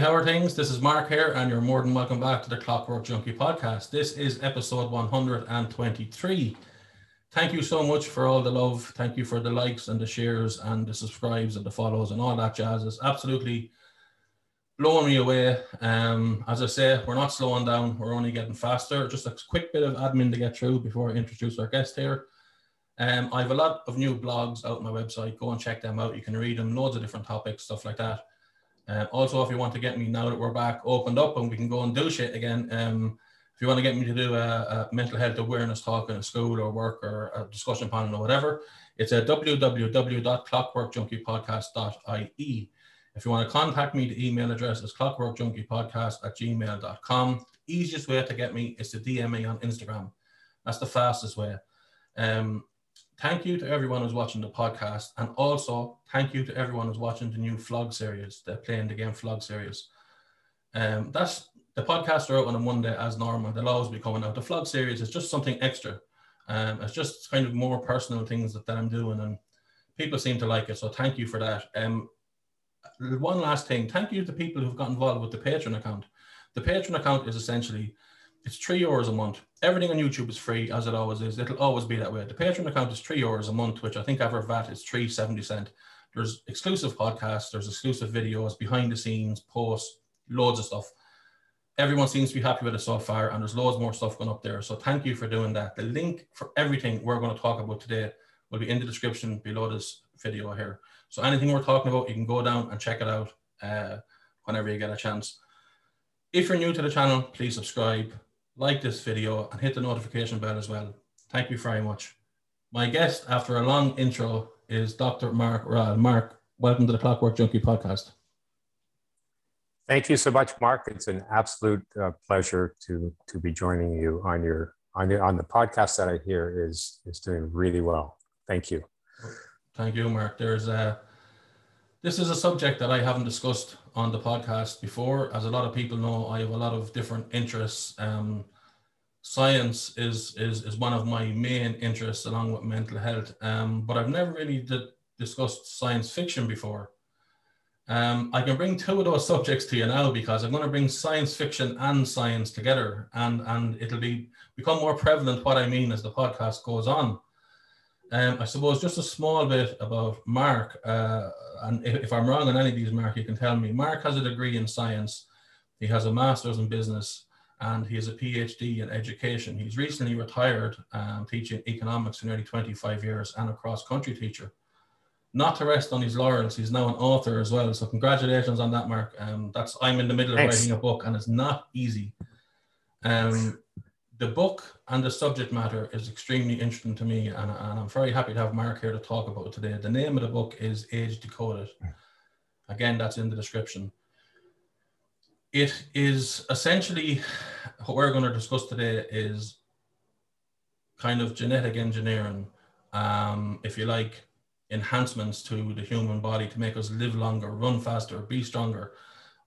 How are things? This is Mark here, and you're more than welcome back to the Clockwork Junkie podcast. This is episode 123. Thank you so much for all the love. Thank you for the likes and the shares and the subscribes and the follows and all that jazz. It's absolutely blowing me away. Um, as I say, we're not slowing down, we're only getting faster. Just a quick bit of admin to get through before I introduce our guest here. Um, I have a lot of new blogs out on my website. Go and check them out. You can read them, loads of different topics, stuff like that. Uh, also, if you want to get me now that we're back opened up and we can go and do shit again, um, if you want to get me to do a, a, mental health awareness talk in a school or work or a discussion panel or whatever, it's at www.clockworkjunkiepodcast.ie. If you want to contact me, the email address is clockworkjunkiepodcast at gmail.com. Easiest way to get me is to DM me on Instagram. That's the fastest way. Um, thank you to everyone who's watching the podcast. And also, thank you to everyone who's watching the new Vlog series, the Playing the Game Vlog series. Um, that's the podcasts are out on a Monday as normal. They'll always be coming out. The Vlog series is just something extra. Um, it's just kind of more personal things that, that I'm doing, and people seem to like it. So thank you for that. Um, one last thing, thank you to people who've got involved with the Patreon account. The Patreon account is essentially it's three euros a month. Everything on YouTube is free, as it always is. It'll always be that way. The Patreon account is three euros a month, which I think ever VAT is three seventy cent. There's exclusive podcasts, there's exclusive videos, behind the scenes, posts, loads of stuff. Everyone seems to be happy with it so far, and there's loads more stuff going up there. So thank you for doing that. The link for everything we're going to talk about today will be in the description below this video here. So anything we're talking about, you can go down and check it out uh, whenever you get a chance. If you're new to the channel, please subscribe, like this video, and hit the notification bell as well. Thank you very much. My guest, after a long intro, is Dr. Mark Ryall. Mark, welcome to the Clockwork Junkie podcast. Thank you so much, Mark. It's an absolute uh, pleasure to to be joining you on your on the on the podcast that I hear is is doing really well. Thank you. Thank you, Mark. There's a this is a subject that I haven't discussed on the podcast before. As a lot of people know, I have a lot of different interests. Um, science is, is is one of my main interests, along with mental health. Um, but I've never really discussed science fiction before. Um, I can bring two of those subjects to you now because I'm going to bring science fiction and science together, and and it'll be become more prevalent what I mean as the podcast goes on. Um, I suppose just a small bit about Mark, uh, and if, if, I'm wrong on any of these, Mark, you can tell me. Mark has a degree in science, he has a master's in business, and he has a PhD in education. He's recently retired, um, teaching economics for nearly 25 years, and a cross-country teacher. Not to rest on his laurels, he's now an author as well. So congratulations on that, Mark. Um, that's I'm in the middle of Thanks. writing a book, and it's not easy. Um, the book and the subject matter is extremely interesting to me, and, and, I'm very happy to have Mark here to talk about it today. The name of the book is Age Decoded. Again, that's in the description. It is essentially what we're going to discuss today is kind of genetic engineering, um, if you like, enhancements to the human body to make us live longer, run faster, be stronger.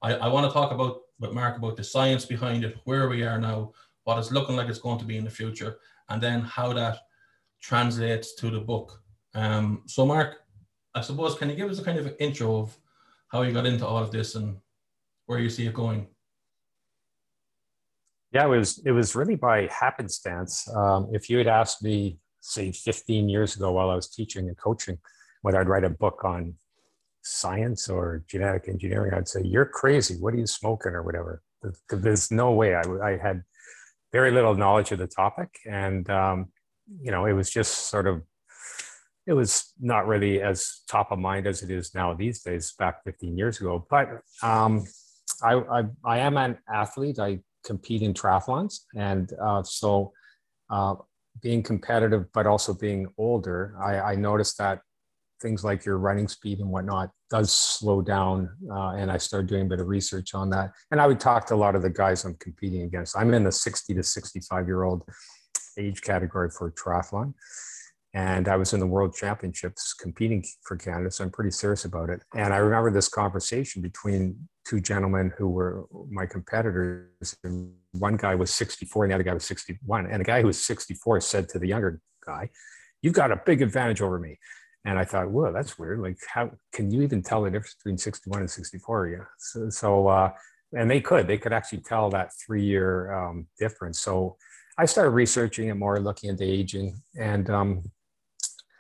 I, I want to talk about with Mark about the science behind it, where we are now, what it's looking like it's going to be in the future, and then how that translates to the book. Um, so, Mark, I suppose, can you give us a kind of intro of how you got into all of this and where you see it going? Yeah, it was it was really by happenstance. Um, if you had asked me, say, 15 years ago, while I was teaching and coaching, whether I'd write a book on science or genetic engineering, I'd say, "You're crazy. What are you smoking or whatever?" There's no way. I, I had very little knowledge of the topic. And, um, you know, it was just sort of, it was not really as top of mind as it is now these days, back 15 years ago. But um, I, I, I, am an athlete. I compete in triathlons. And uh, so uh, being competitive, but also being older, I, I noticed that things like your running speed and whatnot does slow down. Uh, and I started doing a bit of research on that. And I would talk to a lot of the guys I'm competing against. I'm in the 60 to 65 year old age category for triathlon. And I was in the world championships competing for Canada. So I'm pretty serious about it. And I remember this conversation between two gentlemen who were my competitors. And one guy was 64 and the other guy was 61. And the guy who was 64 said to the younger guy, You've got a big advantage over me And I thought, whoa, that's weird. Like, how can you even tell the difference between 61 and 64? Yeah. So, so uh, and they could, they could actually tell that three year um, difference. So I started researching it more, looking into aging. And um,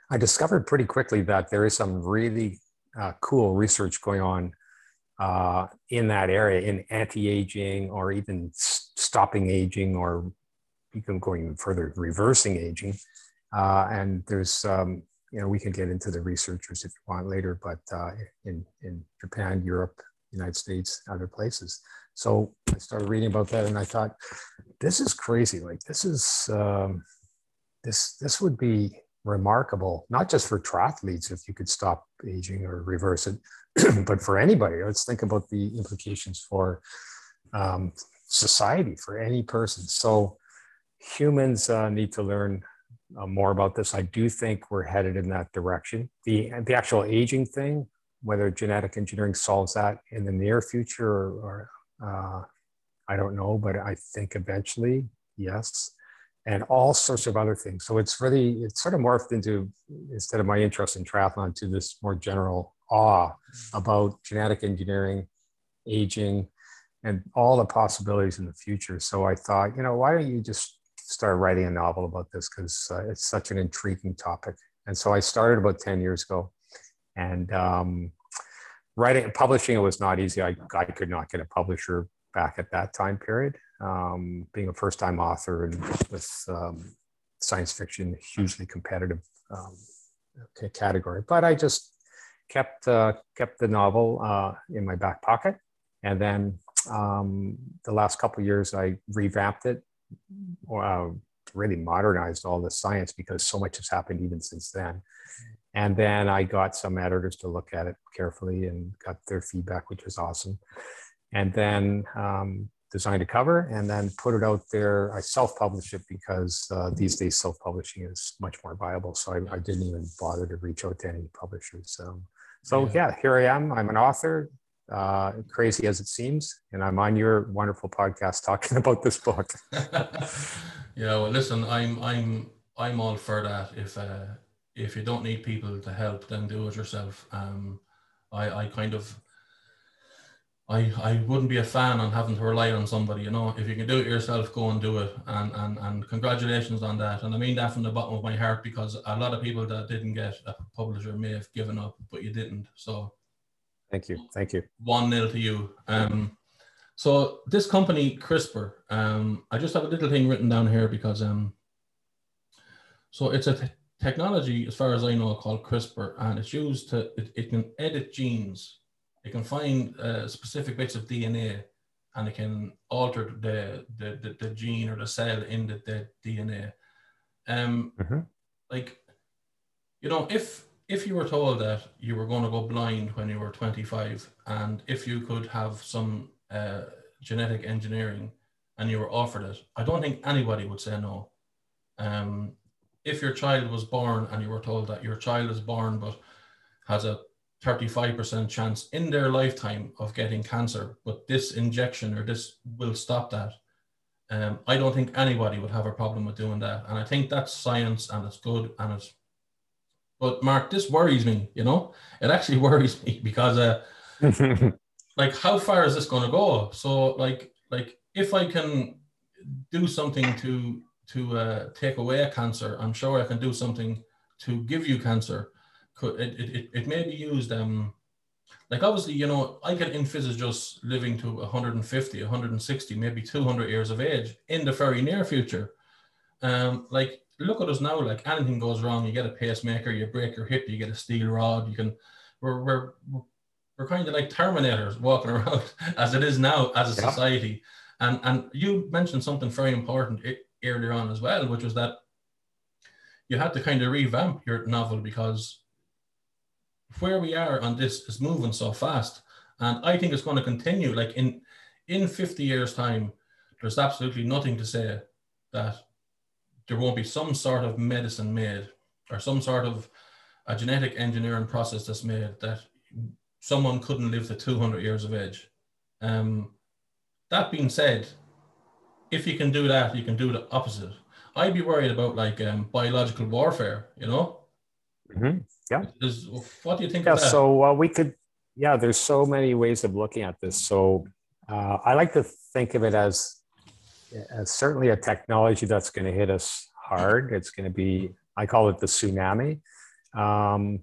I discovered pretty quickly that there is some really uh, cool research going on uh, in that area in anti-aging or even stopping aging or even going even further reversing aging uh, and there's um, you know we can get into the researchers if you want later but uh, in in japan europe united states other places so i started reading about that and i thought this is crazy like this is um, this this would be remarkable, not just for triathletes if you could stop aging or reverse it, but for anybody. Let's think about the implications for um, society, for any person. So humans uh, need to learn uh, more about this. I do think we're headed in that direction. The, the actual aging thing, whether genetic engineering solves that in the near future or, or uh, I don't know, but I think eventually, yes and all sorts of other things. So it's really, it's sort of morphed into, instead of my interest in triathlon, to this more general awe about genetic engineering, aging, and all the possibilities in the future. So I thought, you know, why don't you just start writing a novel about this? Because uh, it's such an intriguing topic. And so I started about 10 years ago. And um, writing, publishing it was not easy. I, I could not get a publisher back at that time period um, being a first time author and with um, science fiction, hugely competitive um, category. But I just kept, uh, kept the novel uh, in my back pocket. And then um, the last couple years, I revamped it, uh, really modernized all the science because so much has happened even since then. And then I got some editors to look at it carefully and got their feedback, which was awesome. And then um, designed a cover and then put it out there. I self-published it because uh, these days self-publishing is much more viable. So I, I, didn't even bother to reach out to any publishers. Um, so yeah. yeah. here I am. I'm an author, uh, crazy as it seems, and I'm on your wonderful podcast talking about this book. yeah, well, listen, I'm I'm I'm all for that. If uh, if you don't need people to help, then do it yourself. Um, I I kind of I, I wouldn't be a fan on having to rely on somebody, you know. If you can do it yourself, go and do it. And, and and congratulations on that. And I mean that from the bottom of my heart because a lot of people that didn't get a publisher may have given up, but you didn't. So thank you. Thank you. One nil to you. Um so this company, CRISPR, um, I just have a little thing written down here because um so it's a t- technology, as far as I know, called CRISPR, and it's used to it, it can edit genes it can find uh, specific bits of DNA and it can alter the, the, the, the gene or the cell in the, the DNA. Um, mm-hmm. Like, you know, if if you were told that you were going to go blind when you were 25 and if you could have some uh, genetic engineering and you were offered it, I don't think anybody would say no. Um, if your child was born and you were told that your child is born but has a 35% chance in their lifetime of getting cancer, but this injection or this will stop that. Um, I don't think anybody would have a problem with doing that. And I think that's science and it's good and it's but Mark, this worries me, you know, it actually worries me because uh like how far is this going to go? So like like if I can do something to to uh, take away a cancer, I'm sure I can do something to give you cancer. Could it, it, it may be used um like obviously you know i can envisage just living to 150 160 maybe 200 years of age in the very near future. Um like look at us now like anything goes wrong you get a pacemaker you break your hip you get a steel rod you can we're we're we're kind of like terminators walking around as it is now as a society and and you mentioned something very important earlier on as well which was that you had to kind of revamp your novel because where we are on this is moving so fast. And I think it's going to continue. Like in in 50 years' time, there's absolutely nothing to say that there won't be some sort of medicine made or some sort of a genetic engineering process that's made that someone couldn't live to 200 years of age. Um, that being said, if you can do that, you can do the opposite. I'd be worried about like um, biological warfare, you know? Mm-hmm. Yeah. Is, what do you think? Yeah. So uh, we could. Yeah, there's so many ways of looking at this. So uh, I like to think of it as, as certainly a technology that's going to hit us hard. It's going to be. I call it the tsunami. Um,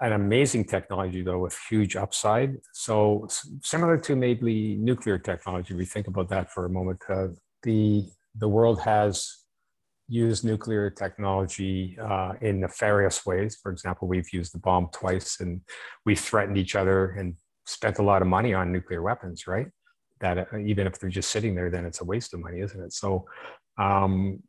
an amazing technology though with huge upside so similar to maybe nuclear technology we think about that for a moment uh, the the world has used nuclear technology uh, in nefarious ways for example we've used the bomb twice and we've threatened each other and spent a lot of money on nuclear weapons right that uh, even if they're just sitting there then it's a waste of money isn't it so um,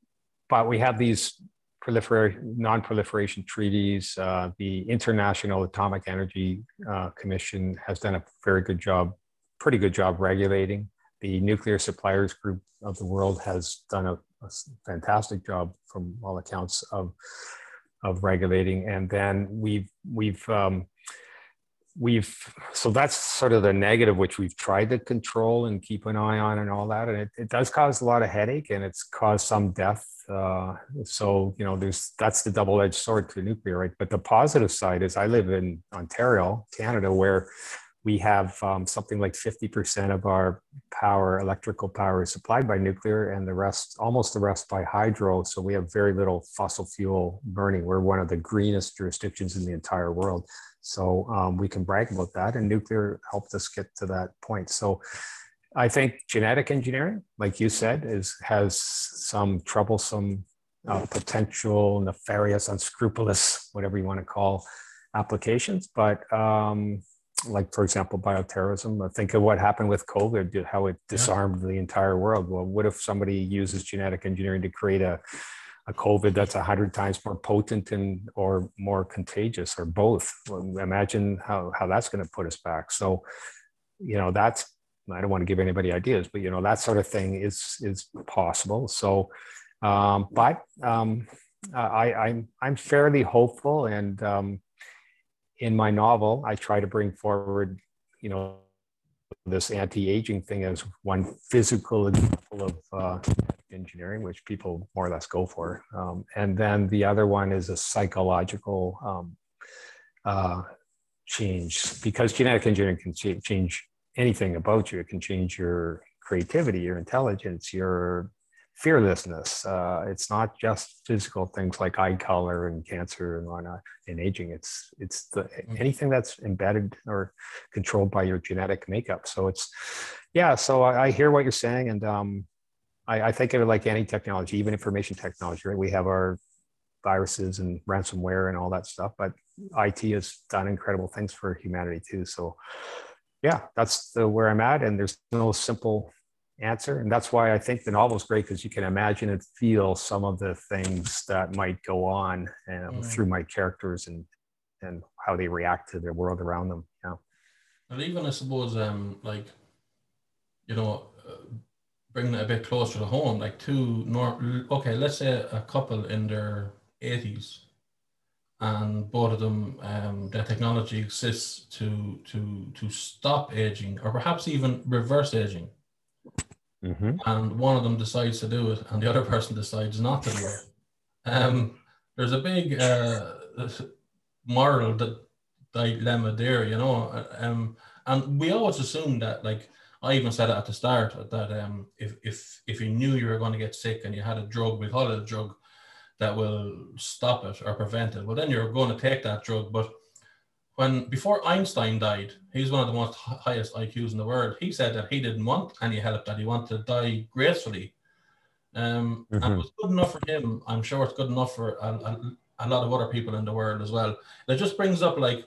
but we have these proliferation, non-proliferation treaties. Uh, the International Atomic Energy uh, Commission has done a very good job, pretty good job regulating. The Nuclear Suppliers Group of the world has done a, a fantastic job, from all accounts, of of regulating. And then we've we've um, we've so that's sort of the negative which we've tried to control and keep an eye on and all that. And it, it does cause a lot of headache and it's caused some death uh, so you know there's that's the double-edged sword to nuclear right? But the positive side is i live in ontario canada where we have um, something like 50% of our power electrical power is supplied by nuclear and the rest almost the rest by hydro. So we have very little fossil fuel burning. We're one of the greenest jurisdictions in the entire world so um, we can brag about that. And nuclear helped us get to that point. So I think genetic engineering, like you said, is has some troublesome uh, potential, nefarious, unscrupulous, whatever you want to call applications. But um, like, for example, bioterrorism, think of what happened with COVID, how it disarmed yeah. the entire world. Well, what if somebody uses genetic engineering to create a a COVID that's a hundred times more potent and or more contagious or both. Imagine how, how that's going to put us back. So, you know, that's, I don't want to give anybody ideas, but you know, that sort of thing is, is possible. So, um, but um, I, I'm, I'm fairly hopeful. And um, in my novel, I try to bring forward, you know, this anti-aging thing as one physical example of uh, engineering, which people more or less go for. Um, and then the other one is a psychological um, uh, change because genetic engineering can change anything about you. It can change your creativity, your intelligence, your fearlessness. Uh, it's not just physical things like eye color and cancer and whatnot and aging. It's it's the mm-hmm. anything that's embedded or controlled by your genetic makeup. So it's yeah. So I, I hear what you're saying, and um, I, I think of it like any technology, even information technology. Right? We have our viruses and ransomware and all that stuff, but IT has done incredible things for humanity too. So yeah, that's the, where I'm at, and there's no simple answer. And that's why I think the novel is great because you can imagine and feel some of the things that might go on um, mm. through my characters and and how they react to the world around them. Yeah. And even I suppose, um, like, you know, uh, bringing it a bit closer to home, like two nor okay, let's say a couple in their eighties, and both of them, um, the technology exists to to to stop aging or perhaps even reverse aging mm-hmm. and one of them decides to do it and the other person decides not to do it. Um, there's a big uh, moral that dilemma there, you know. Um, and we always assume that, like I even said it at the start, that um, if if if you knew you were going to get sick and you had a drug, we call it a drug that will stop it or prevent it. Well, then you're going to take that drug, but when before Einstein died, he's one of the most highest IQs in the world. He said that he didn't want any help; that he wanted to die gracefully. Um, mm-hmm. And it was good enough for him. I'm sure it's good enough for a, a, a, lot of other people in the world as well. It just brings up like,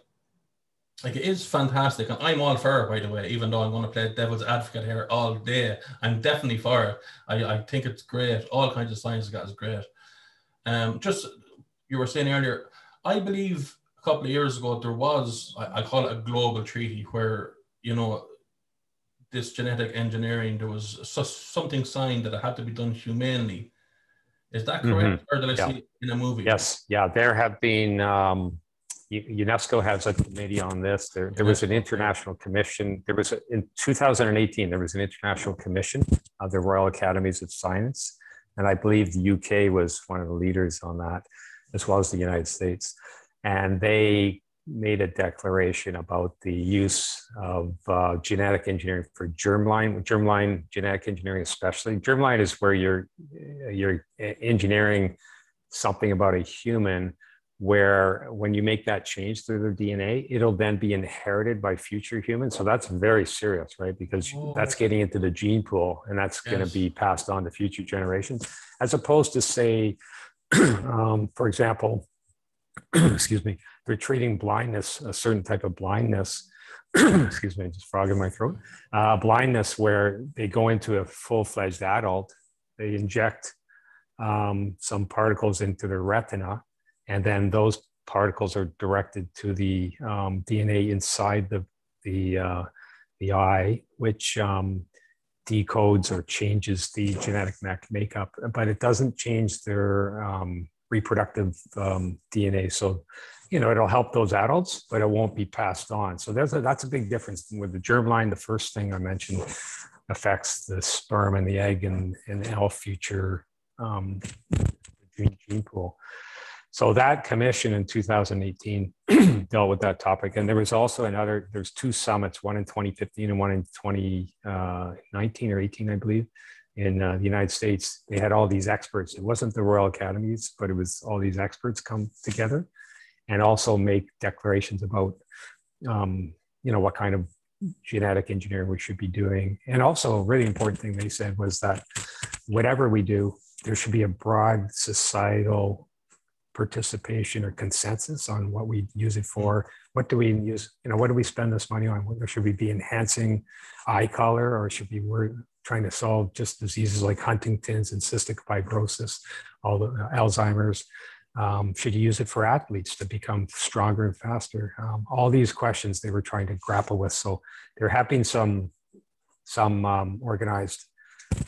like it is fantastic, and I'm all for it. By the way, even though I'm going to play devil's advocate here all day, I'm definitely for it. I, I think it's great. All kinds of science got is great. Um, just you were saying earlier, I believe a couple of years ago, there was, I, I call it a global treaty where, you know, this genetic engineering, there was something signed that it had to be done humanely. Is that correct? Mm-hmm. Or did I yeah. see it in a movie? Yes. Yeah. There have been, um, UNESCO has a committee on this. There, there was an international commission. There was a, in 2018, there was an international commission of the Royal Academies of Science. And I believe the UK was one of the leaders on that, as well as the United States. and they made a declaration about the use of uh, genetic engineering for germline, germline genetic engineering especially. Germline is where you're you're engineering something about a human where when you make that change through their DNA, it'll then be inherited by future humans. So that's very serious, right? Because oh. that's getting into the gene pool and that's yes. going to be passed on to future generations, as opposed to say, um, for example, excuse me, they're treating blindness, a certain type of blindness. excuse me, just frog in my throat. Uh, blindness where they go into a full-fledged adult, they inject um, some particles into their retina, and then those particles are directed to the um, DNA inside the the uh, the eye, which um, decodes or changes the genetic makeup, but it doesn't change their um, reproductive um, DNA. So, you know, it'll help those adults, but it won't be passed on. So there's a, that's a big difference with the germline. The first thing I mentioned affects the sperm and the egg and, and all future um, gene, gene pool. So that commission in 2018 dealt with that topic. And there was also another, there's two summits, one in 2015 and one in 2019 or 18, I believe, in uh, the United States. They had all these experts. It wasn't the Royal Academies, but it was all these experts come together and also make declarations about, um, you know, what kind of genetic engineering we should be doing. And also a really important thing they said was that whatever we do, there should be a broad societal participation or consensus on what we use it for. What do we use? You know, what do we spend this money on? Should we be enhancing eye color, or should we we're trying to solve just diseases like Huntington's and cystic fibrosis, all the uh, Alzheimer's? Um, should you use it for athletes to become stronger and faster? Um, all these questions they were trying to grapple with. So there have been some some um, organized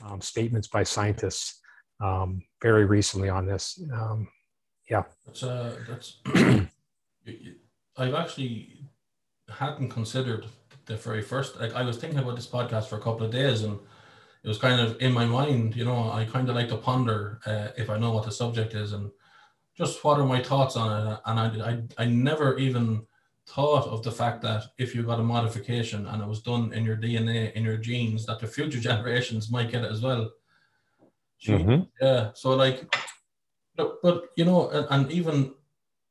um, statements by scientists um, very recently on this. Yeah. That's, uh, that's I've actually hadn't considered the very first, like I was thinking about this podcast for a couple of days and it was kind of in my mind, you know, I kind of like to ponder uh, if I know what the subject is and just what are my thoughts on it. And I, I, I never even thought of the fact that if you got a modification and it was done in your DNA, in your genes, that the future generations might get it as well. Mm-hmm. Yeah. So like, but, but you know, and, and, even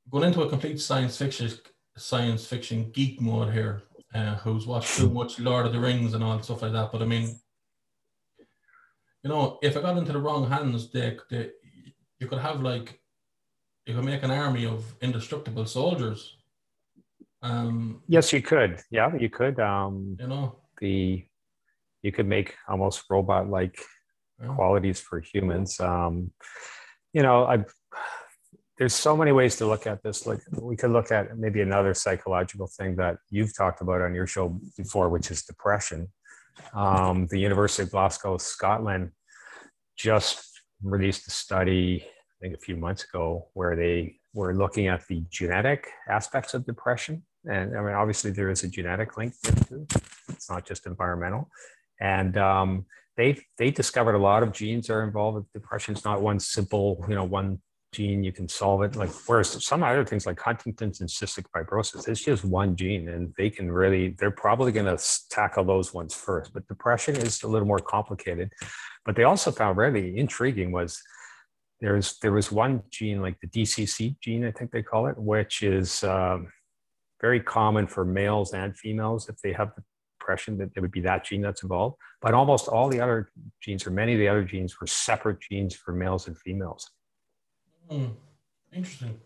going into a complete science fiction science fiction geek mode here, uh, who's watched too much Lord of the Rings and all stuff like that. But I mean, you know, if I got into the wrong hands, they, they you could have like you could make an army of indestructible soldiers. Um, yes, you could. Yeah, you could. Um, you know, the you could make almost robot like yeah. qualities for humans. Um, you know, I there's so many ways to look at this. Like we could look at maybe another psychological thing that you've talked about on your show before, which is depression. Um, the University of Glasgow, Scotland, just released a study, I think a few months ago, where they were looking at the genetic aspects of depression. And I mean, obviously, there is a genetic link. It's not just environmental. And um, they they discovered a lot of genes are involved with depression. It's not one simple, you know, one gene you can solve it. Like whereas some other things like Huntington's and cystic fibrosis, it's just one gene, and they can really they're probably going to tackle those ones first. But depression is a little more complicated. But they also found really intriguing was there's there was one gene like the DCC gene, I think they call it, which is um, very common for males and females if they have that it would be that gene that's involved. But almost all the other genes, or many of the other genes, were separate genes for males and females. Hmm. Interesting.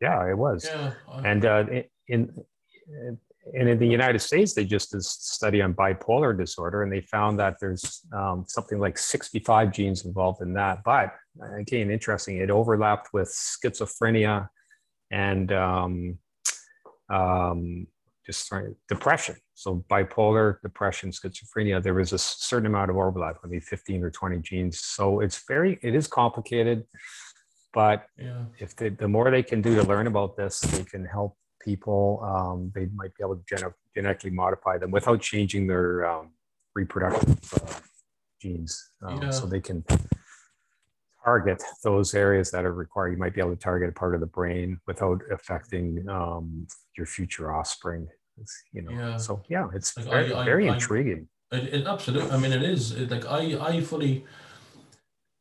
Yeah, it was. Yeah. And uh, in, and in the United States, they just did a study on bipolar disorder, and they found that there's um, something like 65 genes involved in that. But again, interesting, it overlapped with schizophrenia and um, um, just trying, depression. So bipolar, depression, schizophrenia, there is a certain amount of overlap, maybe 15 or 20 genes. So it's very, it is complicated, but yeah. if they, the more they can do to learn about this, they can help people. Um, they might be able to gen- genetically modify them without changing their um, reproductive uh, genes. Um, yeah. So they can target those areas that are required. You might be able to target a part of the brain without affecting um, your future offspring. It's, you know, yeah. so yeah, it's like very, I, very I, intriguing. It, it, absolutely. I mean, it is it, like I, I fully,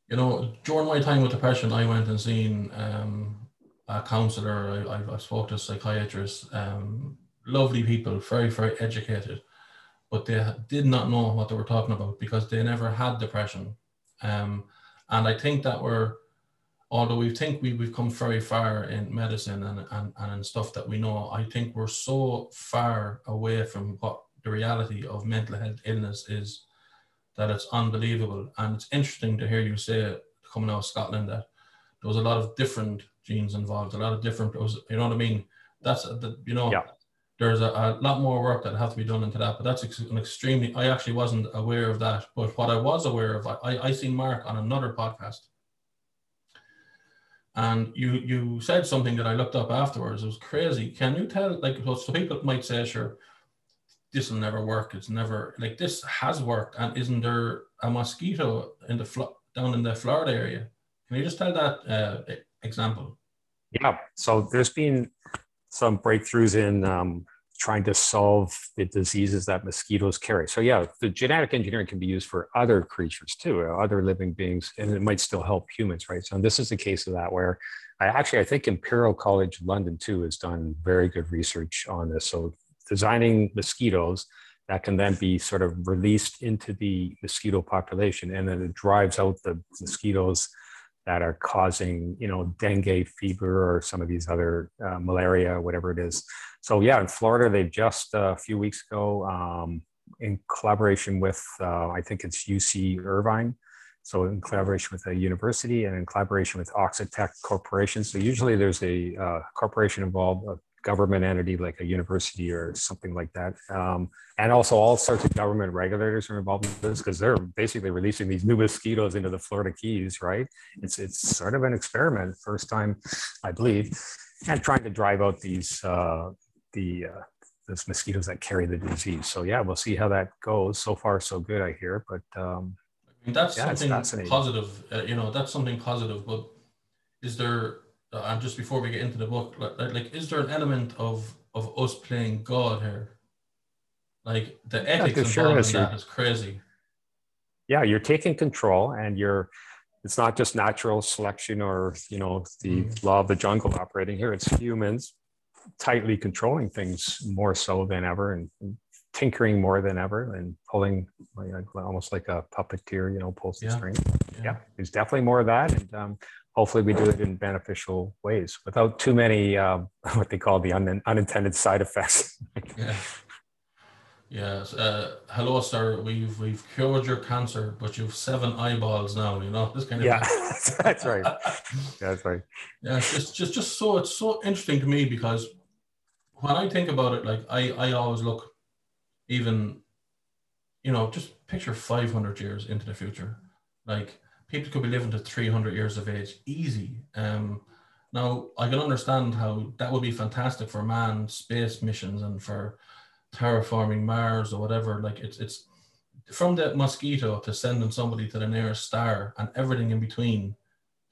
you know, during my time with depression, I went and seen um, a counselor. I, I, spoke to a psychiatrist. Um, lovely people, very, very educated, but they did not know what they were talking about because they never had depression. Um, and I think that we're, although we think we, we've come very far in medicine and, and, and stuff that we know, I think we're so far away from what the reality of mental health illness is that it's unbelievable. And it's interesting to hear you say coming out of Scotland that there was a lot of different genes involved, a lot of different, you know what I mean? That's, you know, yeah. There's a, a, lot more work that has to be done into that, but that's ex- an extremely, I actually wasn't aware of that. But what I was aware of, I, I seen Mark on another podcast and you you said something that I looked up afterwards. It was crazy. Can you tell like so people might say, sure, this will never work. It's never like this has worked. And isn't there a mosquito in the down in the Florida area? Can you just tell that uh, example? Yeah. So there's been some breakthroughs in um, trying to solve the diseases that mosquitoes carry. So yeah, the genetic engineering can be used for other creatures too, uh, other living beings, and it might still help humans, right? So this is a case of that where I actually I think Imperial College London too has done very good research on this. So designing mosquitoes that can then be sort of released into the mosquito population, and then it drives out the mosquitoes that are causing, you know, dengue fever or some of these other uh, malaria, whatever it is. So yeah, in Florida, they've just uh, a few weeks ago, um, in collaboration with, uh, I think it's UC Irvine. So in collaboration with a university and in collaboration with Oxitec Corporation. So usually there's a uh, corporation involved, government entity like a university or something like that. Um, and also all sorts of government regulators are involved in this because they're basically releasing these new mosquitoes into the Florida Keys, right? It's, it's sort of an experiment, first time, I believe, and trying to drive out these, uh, the, uh, those mosquitoes that carry the disease. So yeah, we'll see how that goes. So far, so good, I hear, but um, I mean, that's yeah, something positive, uh, you know, that's something positive, but is there and just before we get into the book, like, like, is there an element of of us playing God here? Like the ethics yeah, sure involved in that is crazy. Yeah, you're taking control, and you're. It's not just natural selection or you know the mm. law of the jungle operating here. It's humans tightly controlling things more so than ever, and, and tinkering more than ever, and pulling like, almost like a puppeteer, you know, pulls the yeah. string. Yeah. yeah. there's definitely more of that, and um, hopefully we do it in beneficial ways without too many um, what they call the un- unintended side effects. yeah. Yes. Uh, hello, sir. We've we've cured your cancer, but you've seven eyeballs now. You know this kind of. Yeah, that's right. that's right. Yeah, it's just just just so it's so interesting to me because when I think about it, like I I always look, even, you know, just picture five hundred years into the future, like people could be living to 300 years of age easy. Um, now, I can understand how that would be fantastic for manned space missions and for terraforming Mars or whatever. Like it's it's from the mosquito to sending somebody to the nearest star and everything in between.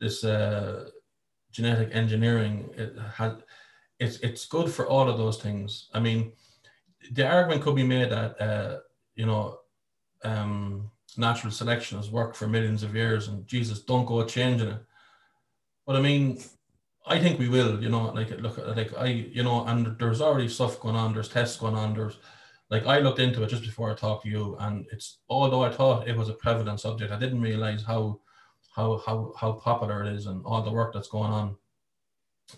This uh, genetic engineering it had it's it's good for all of those things. I mean, the argument could be made that uh, you know um, natural selection has worked for millions of years and Jesus, don't go changing it. But I mean, I think we will, you know, like look like I, you know, and there's already stuff going on, there's tests going on, there's like I looked into it just before I talked to you, and it's although I thought it was a prevalent subject, I didn't realize how how how how popular it is and all the work that's going on.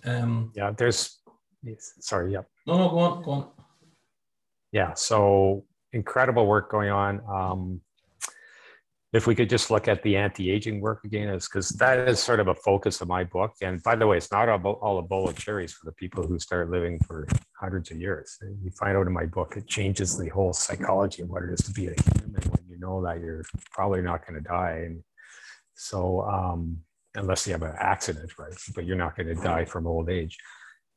Um yeah, there's sorry, yeah. No, no, go on, go on. Yeah, so incredible work going on. Um, if we could just look at the anti-aging work again is because that is sort of a focus of my book. And by the way it's not all, all a bowl of cherries for the people who start living for hundreds of years. You find out in my book it changes the whole psychology of what it is to be a human when you know that you're probably not going to die. And so um, unless you have an accident right but you're not going to die from old age.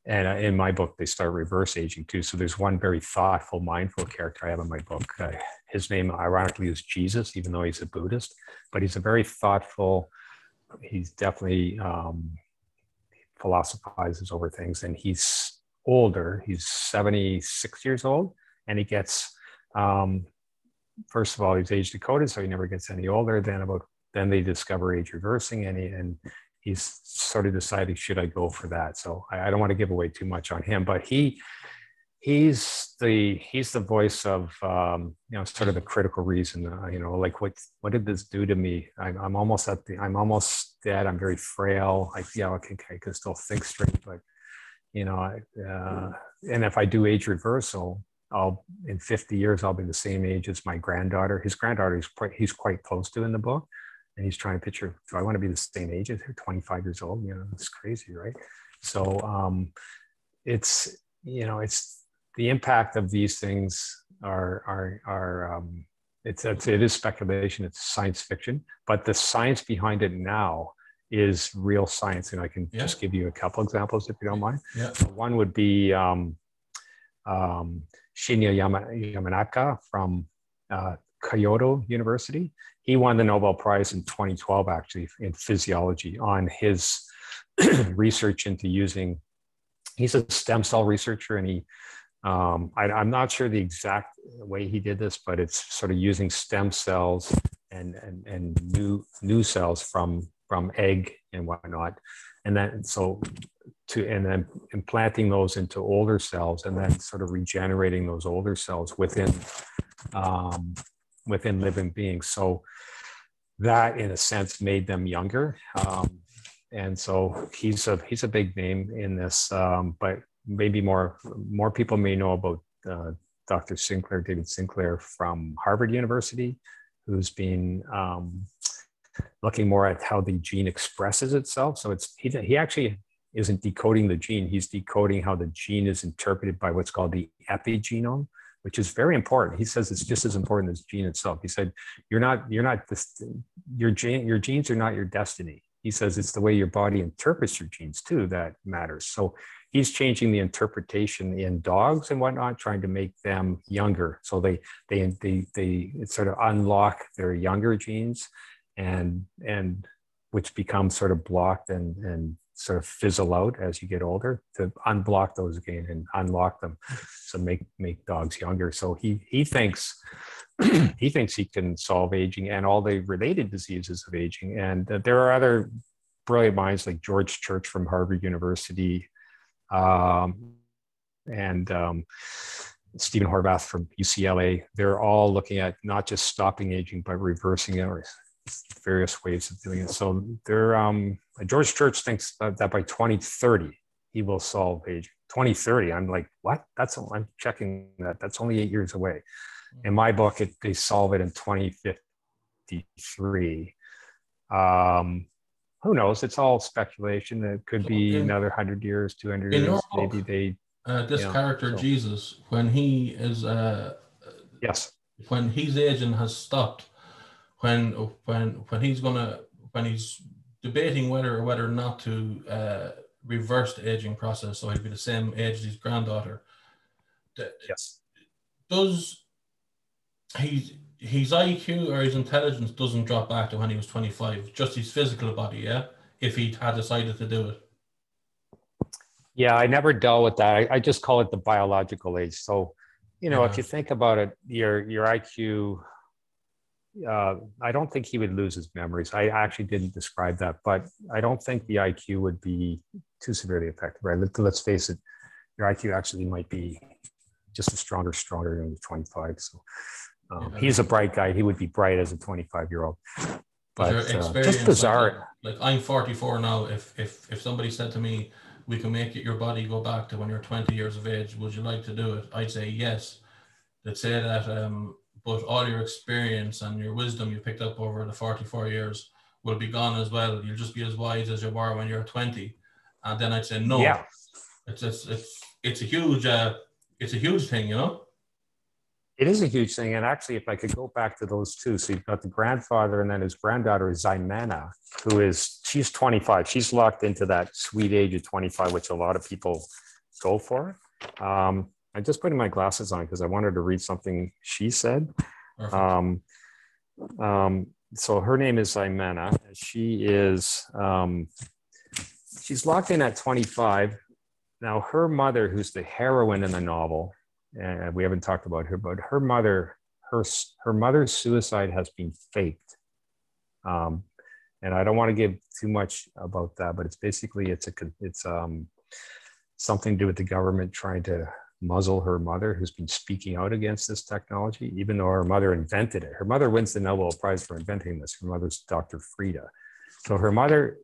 And uh, in my book they start reverse aging too. So there's one very thoughtful mindful character i have in my book uh, his name ironically is jesus even though he's a buddhist but he's a very thoughtful he's definitely um, philosophizes over things, and he's older. He's 76 years old, and he gets um, first of all, he's age decoded, so he never gets any older. Then about then they discover age reversing, and he, and he's sort of deciding should I go for that. So I, I don't want to give away too much on him, but he he's the he's the voice of um, you know sort of the critical reason. Uh, you know, like what what did this do to me? I'm, I'm almost at the I'm almost dead. I'm very frail. I yeah, I can I can still think straight, but you know, uh, and if I do age reversal, I'll in 50 years I'll be the same age as my granddaughter. His granddaughter is quite he's quite close to in the book, and he's trying to picture. Do I want to be the same age as her? 25 years old. You know, it's crazy, right? So um, it's you know it's the impact of these things are are are um, it's, it's it is speculation. It's science fiction, but the science behind it now is real science, and I can yeah. just give you a couple examples if you don't mind. Yeah. One would be. Um, um, Shinya Yamanaka from uh, Kyoto University. He won the Nobel Prize in 2012, actually, in physiology on his research into using. He's a stem cell researcher, and he. Um, I, I'm not sure the exact way he did this, but it's sort of using stem cells and and, and new new cells from from egg and whatnot, and then so to and then implanting those into older cells and then sort of regenerating those older cells within um, within living beings. So that, in a sense, made them younger. Um, and so he's a he's a big name in this, um, but maybe more more people may know about uh, Dr. Sinclair, David Sinclair from Harvard University, who's been um, looking more at how the gene expresses itself. So it's he, he actually isn't decoding the gene, he's decoding how the gene is interpreted by what's called the epigenome, which is very important. He says it's just as important as the gene itself. He said, "You're not, you're not this, your gene, your genes are not your destiny." He says it's the way your body interprets your genes too that matters. So he's changing the interpretation in dogs and whatnot, trying to make them younger. So they they they they sort of unlock their younger genes, and and which become sort of blocked and and sort of fizzle out as you get older to unblock those again and unlock them. So make make dogs younger. So he he thinks he thinks he can solve aging and all the related diseases of aging. And uh, there are other brilliant minds like george church from harvard university um, and um, Stephen Horvath from UCLA, they're all looking at not just stopping aging, but reversing it or various ways of doing it. So there, um, George Church thinks that, by 2030 he will solve aging. 2030, I'm like, what? That's I'm checking that. That's only eight years away. In my book, it, they solve it in 2053. Um, who knows? It's all speculation. It could be in, another hundred years, 200 years. Book, maybe they. Uh, this you know, character so. Jesus, when he is, uh, yes, when his aging has stopped, when when when he's gonna when he's debating whether or whether not to uh, reverse the aging process, so he'd be the same age as his granddaughter. Yes. Does he his IQ or his intelligence doesn't drop back to when he was 25, just his physical body, yeah? If he had decided to do it. Yeah, I never dealt with that. I, I just call it the biological age. So, you know, yeah. if you think about it, your your IQ uh, I don't think he would lose his memories. I actually didn't describe that, but I don't think the IQ would be too severely affected. Right? Let, us face it, your IQ actually might be just a stronger, stronger than 25. So um, yeah. he's a bright guy. He would be bright as a 25 year old. But uh, just bizarre. Like, like, I'm 44 now. If if if somebody said to me, "We can make it your body go back to when you're 20 years of age," would you like to do it? I'd say yes. They'd say that um, but all your experience and your wisdom you picked up over the 44 years will be gone as well. You'll just be as wise as you were when you're 20. And then I'd say no. Yeah. It's it's it's, it's a huge uh, it's a huge thing, you know. It is a huge thing, and actually, if I could go back to those two, so you've got the grandfather, and then his granddaughter is Ximena, who is she's 25. She's locked into that sweet age of 25, which a lot of people go for. Um, I just putting my glasses on because I wanted to read something she said. Um, um, so her name is Ximena. She is um, she's locked in at 25. Now her mother, who's the heroine in the novel, and we haven't talked about her, but her mother, her her mother's suicide has been faked. Um, and I don't want to give too much about that, but it's basically it's a it's um, something to do with the government trying to muzzle her mother, who's been speaking out against this technology, even though her mother invented it. Her mother wins the Nobel Prize for inventing this. Her mother's Dr. Frida. So her mother,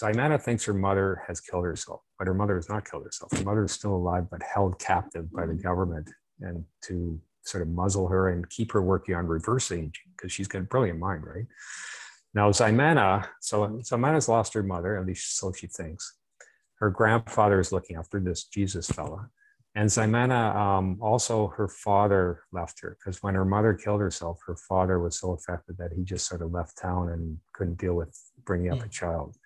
Ximena thinks her mother has killed herself, but her mother has not killed herself. Her mother is still alive, but held captive by the mm-hmm. government and to sort of muzzle her and keep her working on reverse aging because she's got a brilliant mind, right? Now, Ximena, so Ximena's lost her mother, at least so she thinks. Her grandfather is looking after this Jesus fella. And Ximena, um, also her father left her because when her mother killed herself, her father was so affected that he just sort of left town and couldn't deal with bringing up a hmm. child.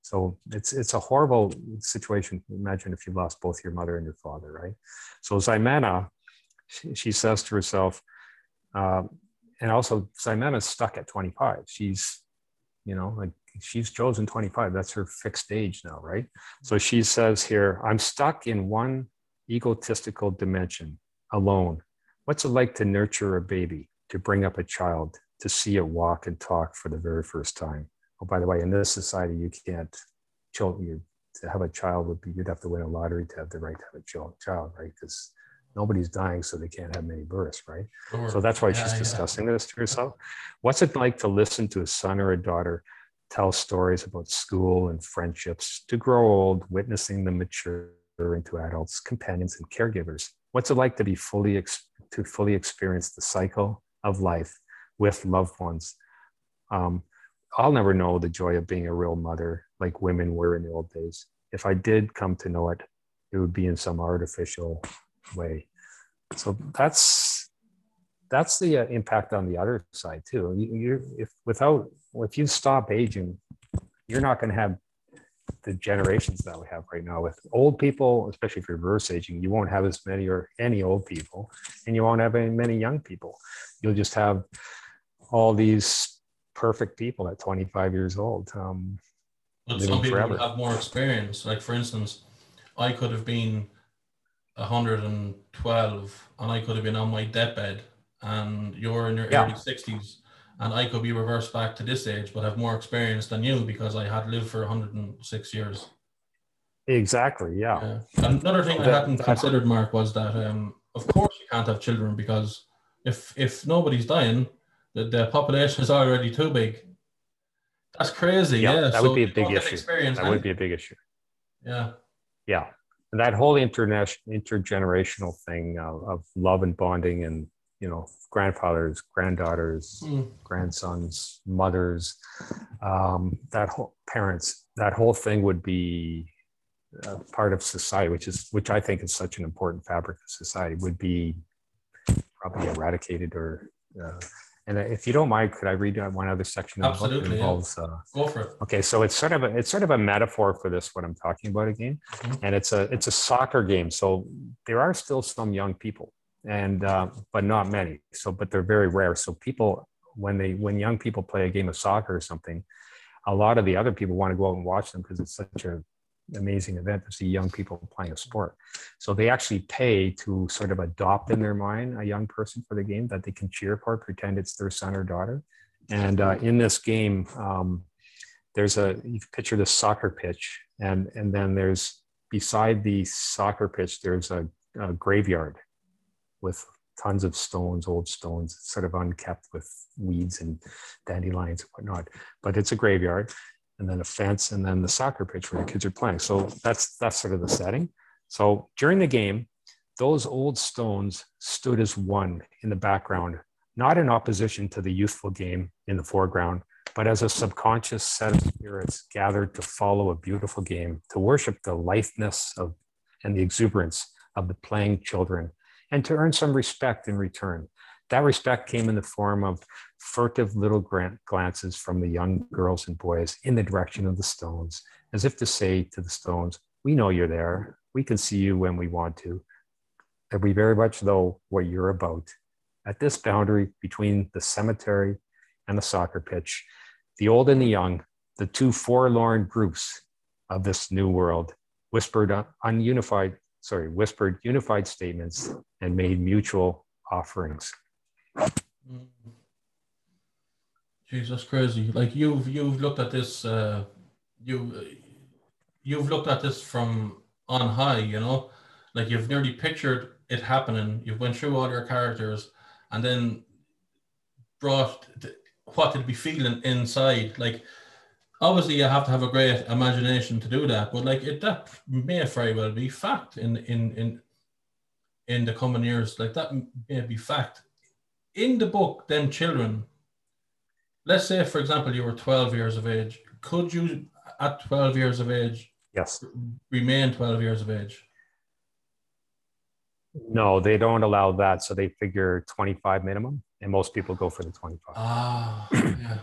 So it's it's a horrible situation. Imagine if you lost both your mother and your father, right? So Ximena, she, she says to herself, uh, and also Ximena's stuck at 25. She's, you know, like she's chosen 25. That's her fixed age now, right? So she says here, I'm stuck in one egotistical dimension alone. What's it like to nurture a baby, to bring up a child, to see it walk and talk for the very first time? Oh, by the way, in this society, you can't children you to have a child would be you'd have to win a lottery to have the right to have a child, right? Because nobody's dying, so they can't have many births, right? Sure. So that's why yeah, she's discussing yeah. this to herself. What's it like to listen to a son or a daughter tell stories about school and friendships, to grow old, witnessing them mature into adults, companions, and caregivers. What's it like to be fully to fully experience the cycle of life with loved ones? Um, I'll never know the joy of being a real mother like women were in the old days. If I did come to know it, it would be in some artificial way. So that's that's the uh, impact on the other side too. You if without if you stop aging, you're not going to have the generations that we have right now with old people, especially if you're reverse aging, you won't have as many or any old people, and you won't have any many young people. You'll just have all these perfect people at 25 years old. Um, but some people forever. have more experience. Like for instance, I could have been 112 and I could have been on my deathbed, and you're in your yeah. early 60s and I could be reversed back to this age, but have more experience than you because I had lived for 106 years. Exactly. Yeah. yeah. Another thing I hadn't considered, Mark, was that um, of course you can't have children because if if nobody's dying, the, the population is already too big. That's crazy. Yeah, yeah. that so would be a big issue. That would be a big issue. Yeah. Yeah. And that whole international intergenerational thing of, of love and bonding and you know grandfathers granddaughters mm. grandsons mothers um, that whole parents that whole thing would be part of society which is which i think is such an important fabric of society would be probably eradicated or uh, and if you don't mind, could I read one other section of the book that involves? Yeah. Uh, Go for it. Okay, so it's sort of a it's sort of a metaphor for this what I'm talking about again, mm-hmm. and it's a it's a soccer game. So there are still some young people and uh, but not many. So, but they're very rare. So people, when they when young people play a game of soccer or something, a lot of the other people want to go out and watch them because it's such an amazing event to see young people playing a sport. So they actually pay to sort of adopt in their mind a young person for the game that they can cheer for, pretend it's their son or daughter. And uh, in this game, um, there's a you picture this soccer pitch, and and then there's beside the soccer pitch there's a, a graveyard with tons of stones, old stones, sort of unkept with weeds and dandelions and whatnot. But it's a graveyard, and then a fence, and then the soccer pitch where the kids are playing. So that's that's sort of the setting. So during the game, those old stones stood as one in the background, not in opposition to the youthful game in the foreground, but as a subconscious set of spirits gathered to follow a beautiful game, to worship the litheness of and the exuberance of the playing children and to earn some respect in return. That respect came in the form of furtive little glances from the young girls and boys in the direction of the stones, as if to say to the stones, We know you're there. We can see you when we want to. And we very much know what you're about. At this boundary between the cemetery and the soccer pitch, the old and the young, the two forlorn groups of this new world, whispered ununified, sorry, whispered unified statements and made mutual offerings. Jesus, crazy! Like you've you've looked at this, uh, you you've looked at this from on high. You know, like you've nearly pictured it happening. You've went through all your characters, and then brought what they'd be feeling inside. Like obviously you have to have a great imagination to do that, but like it that may very well be fact in in in in the coming years. Like that may be fact. In the book, then children, let's say for example you were 12 years of age, could you at 12 years of age yes remain 12 years of age? No, they don't allow that. So they figure 25 minimum, and most people go for the 25. Ah, yeah.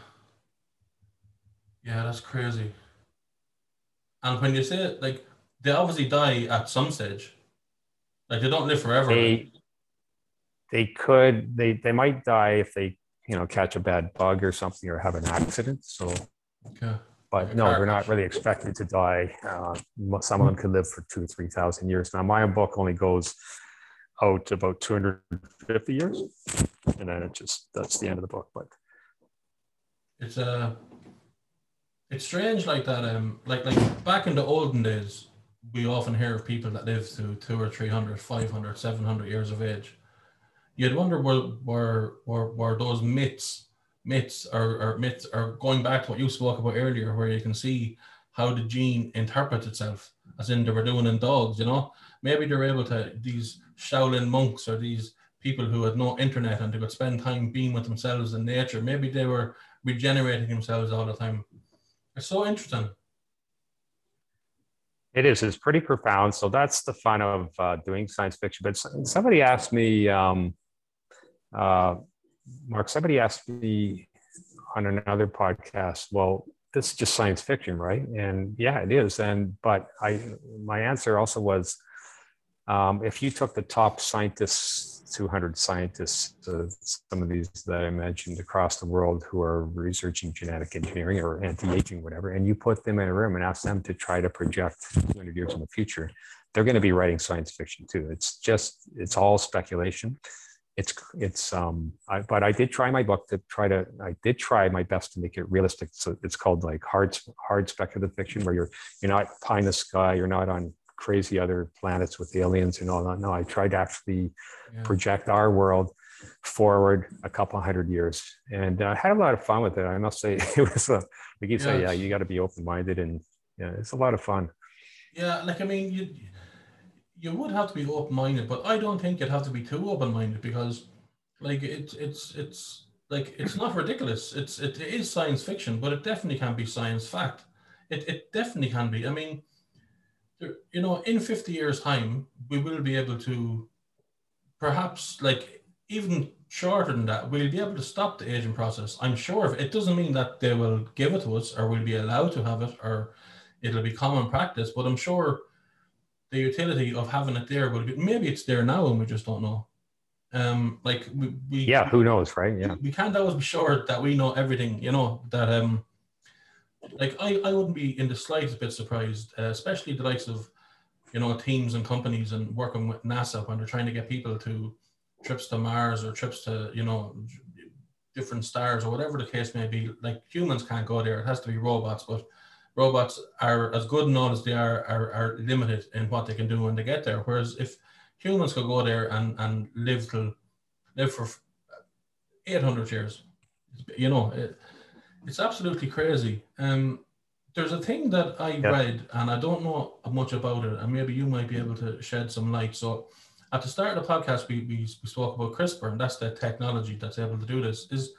Yeah, that's crazy. And when you say it, like, they obviously die at some stage. Like, they don't live forever. They, they could, they, they might die if they, you know, catch a bad bug or something or have an accident. So, okay. But no, they're not really expected to die. Uh, some of them could live for two, 3,000 years. Now, my book only goes out about 250 years and then it just that's the end of the book but it's a uh, it's strange like that um like like back in the olden days we often hear of people that live to two or 300 500 700 years of age you'd wonder where where where, where those myths myths or, or myths are going back to what you spoke about earlier where you can see how the gene interprets itself as in they were doing in dogs you know maybe they're able to these Shaolin monks or these people who had no internet and they could spend time being with themselves in nature. Maybe they were regenerating themselves all the time. It's so interesting. It is. It's pretty profound. So that's the fun of uh, doing science fiction. But somebody asked me, um, uh, Mark. Somebody asked me on another podcast. Well, this is just science fiction, right? And yeah, it is. And but I, my answer also was, um, if you took the top scientists, 200 scientists, uh, some of these that I mentioned across the world who are researching genetic engineering or anti-aging, whatever, and you put them in a room and ask them to try to project 200 years in the future, they're going to be writing science fiction too. It's just, it's all speculation. It's, it's, um, I, but I did try my book to try to, I did try my best to make it realistic. So it's called like hard, hard speculative fiction where you're, you're not pie in the sky, you're not on crazy other planets with aliens and all that. No, I tried to actually yeah. project our world forward a couple hundred years and I uh, had a lot of fun with it. I must say it was a, like you yeah, say, yeah, you got to be open-minded and yeah, it's a lot of fun. Yeah. Like, I mean, you, you would have to be open-minded, but I don't think you'd have to be too open-minded because like it's, it's, it's like, it's not ridiculous. It's, it is science fiction, but it definitely can be science fact. It, it definitely can be. I mean, you know, in 50 years' time, we will be able to perhaps like even shorter than that, we'll be able to stop the aging process. I'm sure it doesn't mean that they will give it to us or we'll be allowed to have it or it'll be common practice, but I'm sure the utility of having it there will be maybe it's there now and we just don't know. Um, like we, we yeah, who knows, right? Yeah, we can't always be sure that we know everything, you know, that um like I, I wouldn't be in the slightest bit surprised, uh, especially the likes of, you know, teams and companies and working with NASA when they're trying to get people to trips to Mars or trips to, you know, different stars or whatever the case may be. Like humans can't go there; it has to be robots. But robots are as good and all as they are, are are limited in what they can do when they get there. Whereas if humans could go there and and live till live for 800 years, you know. It, it's absolutely crazy. Um, there's a thing that I yeah. read, and I don't know much about it, and maybe you might be able to shed some light. So, at the start of the podcast, we, we, we spoke about CRISPR, and that's the technology that's able to do this. Is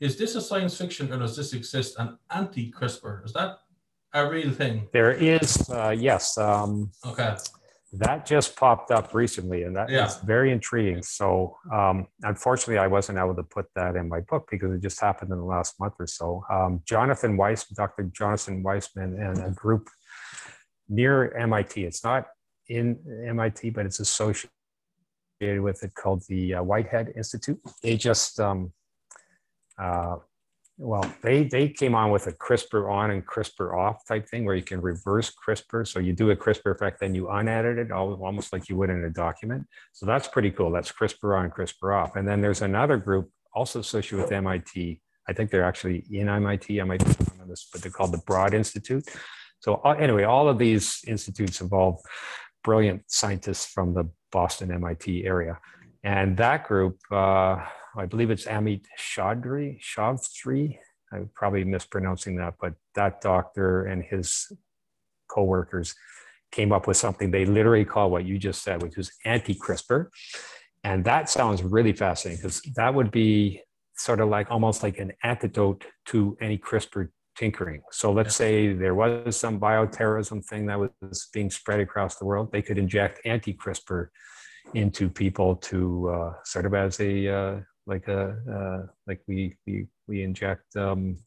is this a science fiction, or does this exist an anti-CRISPR? Is that a real thing? There is, uh, yes. Um, okay that just popped up recently and that yeah. is very intriguing. So um, unfortunately i wasn't able to put that in my book because it just happened in the last month or so. Um, jonathan weiss dr jonathan weissman and a group near mit it's not in mit but it's associated with it called the uh, whitehead institute. They just um, uh, well, they they came on with a CRISPR on and CRISPR off type thing where you can reverse CRISPR. So you do a CRISPR effect, then you unedit it, almost like you would in a document. So that's pretty cool. That's CRISPR on, CRISPR off. And then there's another group also associated with MIT. I think they're actually in MIT. I might be wrong on this, but they're called the Broad Institute. So uh, anyway, all of these institutes involve brilliant scientists from the Boston MIT area. And that group, uh, I believe it's Amit Choudhary, Choudhary. I'm probably mispronouncing that, but that doctor and his co-workers came up with something they literally call what you just said, which is anti-CRISPR. And that sounds really fascinating because that would be sort of like almost like an antidote to any CRISPR tinkering. So let's say there was some bioterrorism thing that was being spread across the world, they could inject anti-CRISPR into people to uh, sort of as a uh, like a uh, like we we we inject um,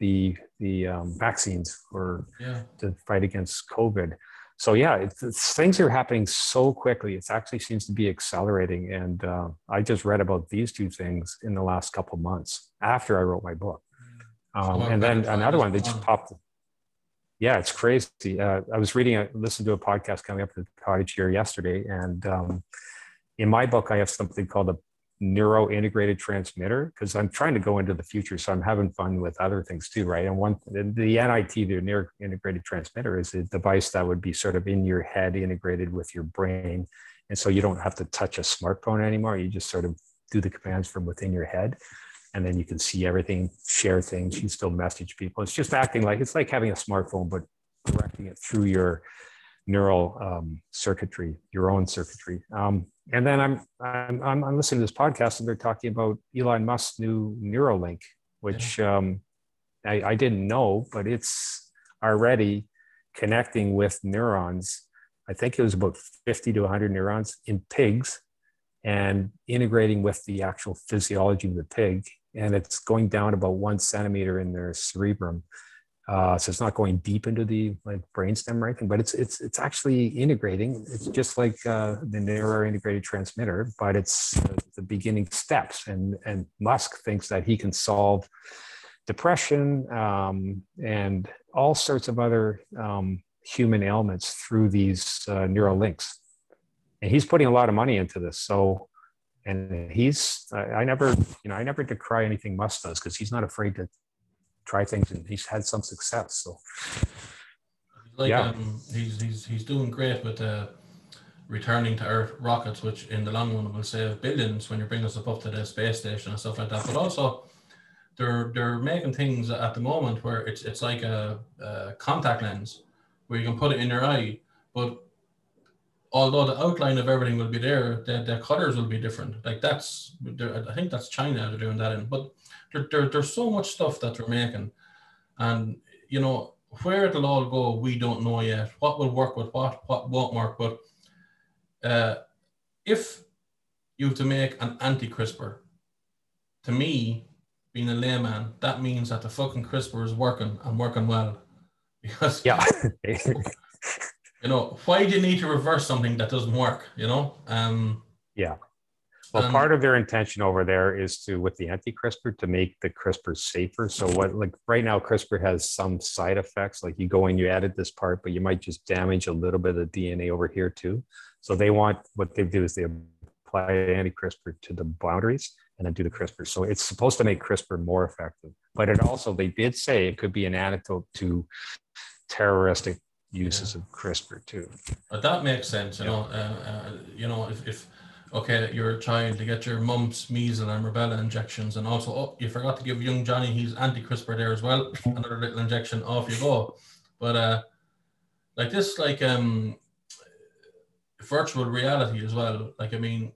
the the um, vaccines for yeah. to fight against COVID. So yeah, it's, it's, things are happening so quickly. It actually seems to be accelerating, and uh, I just read about these two things in the last couple months after I wrote my book. Um, and then another one, they just popped. Yeah, it's crazy. Uh, I was reading, a, listened to a podcast coming up to the cottage here yesterday, and um, in my book, I have something called a neuro integrated transmitter because I'm trying to go into the future. So I'm having fun with other things too, right? And one, the, the NIT, the neuro integrated transmitter, is a device that would be sort of in your head, integrated with your brain, and so you don't have to touch a smartphone anymore. You just sort of do the commands from within your head and then you can see everything, share things. You still message people. It's just acting like it's like having a smartphone, but directing it through your neural um, circuitry, your own circuitry. Um, and then I'm, I'm I'm listening to this podcast, and they're talking about Elon Musk's new Neuralink, which um, I, I didn't know, but it's already connecting with neurons. I think it was about 50 to 100 neurons in pigs and integrating with the actual physiology of the pig and it's going down about one centimeter in their cerebrum. Uh, so it's not going deep into the like brainstem or anything, but it's it's it's actually integrating. It's just like uh, the neuro integrated transmitter, but it's uh, the beginning steps. And and Musk thinks that he can solve depression um, and all sorts of other um, human ailments through these uh, neural links. And he's putting a lot of money into this. So and he's I, never you know I never decry anything Musk does because he's not afraid to try things and he's had some success. So like yeah. um, he's he's he's doing great with uh, returning to Earth rockets, which in the long run will save billions when you bring us up to the space station and stuff like that. But also they're they're making things at the moment where it's it's like a, a contact lens where you can put it in your eye, but although the outline of everything will be there, the, the colors will be different. Like that's, I think that's China they're doing that in. But there, there, there's so much stuff that they're making, and you know where it'll all go, we don't know yet. What will work with what, what won't work. But uh, if you have to make an anti-CRISPR, to me, being a layman, that means that the fucking CRISPR is working and working well. Because yeah. you know, why do you need to reverse something that doesn't work? You know? Um, yeah. Well, um, part of their intention over there is to, with the anti-CRISPR, to make the CRISPR safer. So, what, like right now, CRISPR has some side effects. Like you go and you edit this part, but you might just damage a little bit of DNA over here too. So they want what they do is they apply anti-CRISPR to the boundaries and then do the CRISPR. So it's supposed to make CRISPR more effective. But it also, they did say it could be an antidote to terroristic uses yeah. of CRISPR too. But that makes sense, you yeah. know. Uh, uh, you know, if, if okay, you're a child to get your mumps, measles, and rubella injections, and also oh, you forgot to give young Johnny his anti-CRISPR there as well. Another little injection, off you go. But uh, like this, like um, virtual reality as well. Like I mean,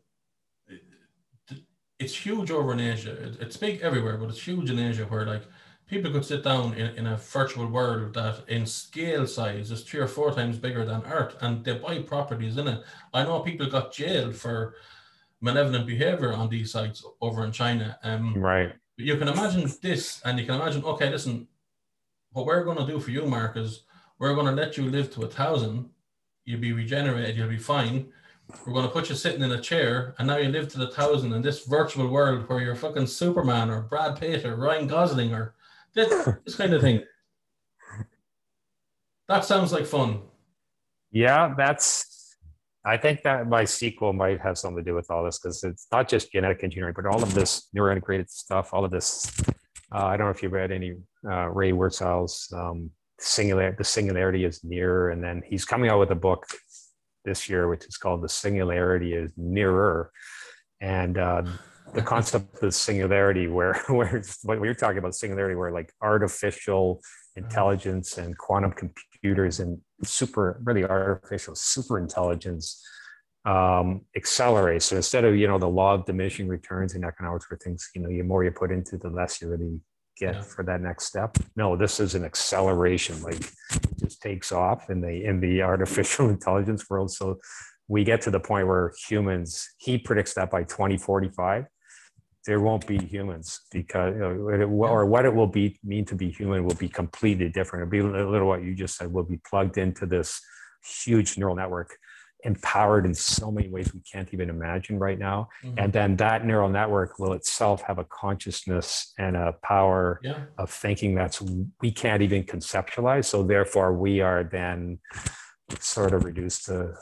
it's huge over in Asia. It's big everywhere, but it's huge in Asia where like people could sit down in, in a virtual world that in scale size is three or four times bigger than Earth and they buy properties in it. I know people got jailed for malevolent behavior on these sites over in China. Um, right. You can imagine this and you can imagine, okay, listen, what we're going to do for you, Mark, is we're going to let you live to a thousand. You'll be regenerated, you'll be fine. we're going to put you sitting in a chair, and now you live to the thousand in this virtual world where you're fucking Superman or Brad Pitt or Ryan Gosling or this, this kind of thing. That sounds like fun. Yeah, that's. I think that my sequel might have something to do with all this because it's not just genetic engineering, but all of this neurointegrated stuff, all of this. Uh, I don't know if you've read any uh, Ray Kurzweil's um, singular. The singularity is near, and then he's coming out with a book this year, which is called "The Singularity is Nearer," and uh, the concept of singularity, where where what we are talking about singularity, where like artificial intelligence and quantum computers and super really artificial super intelligence um, accelerates. So instead of you know the law of diminishing returns in economics, where things you know the more you put into, the less you really get yeah. for that next step. No, this is an acceleration. Like it just takes off in the in the artificial intelligence world. So we get to the point where humans. He predicts that by 2045 there won't be humans because or what it will be mean to be human will be completely different. It'll be a little what you just said. We'll be plugged into this huge neural network, empowered in so many ways we can't even imagine right now. Mm-hmm. And then that neural network will itself have a consciousness and a power yeah. of thinking that's we can't even conceptualize. So therefore, we are then sort of reduced to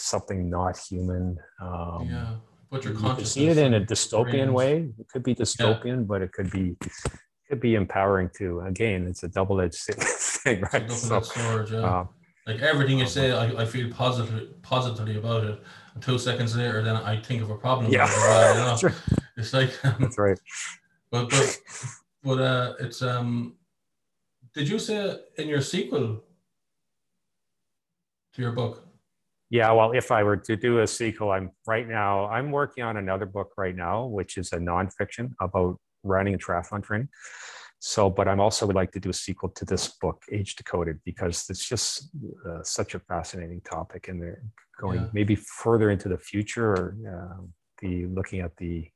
something not human. Um, yeah what your consciousness. See it in a dystopian way. It could be dystopian, yeah. but it could be it could be empowering too. Again, it's a double-edged thing, right? So, sword, yeah. Uh, like everything you um, say, I, I feel positive positively about it. And two seconds later, then I think of a problem. Yeah, you know? right. It's like um, that's right. But but but uh, it's um. Did you say in your sequel to your book? Yeah, well, if I were to do a sequel, I'm right now, I'm working on another book right now, which is a nonfiction about running and triathlon training. So, but I'm also would like to do a sequel to this book, Age Decoded, because it's just uh, such a fascinating topic, and they're going yeah. maybe further into the future or uh, the looking at the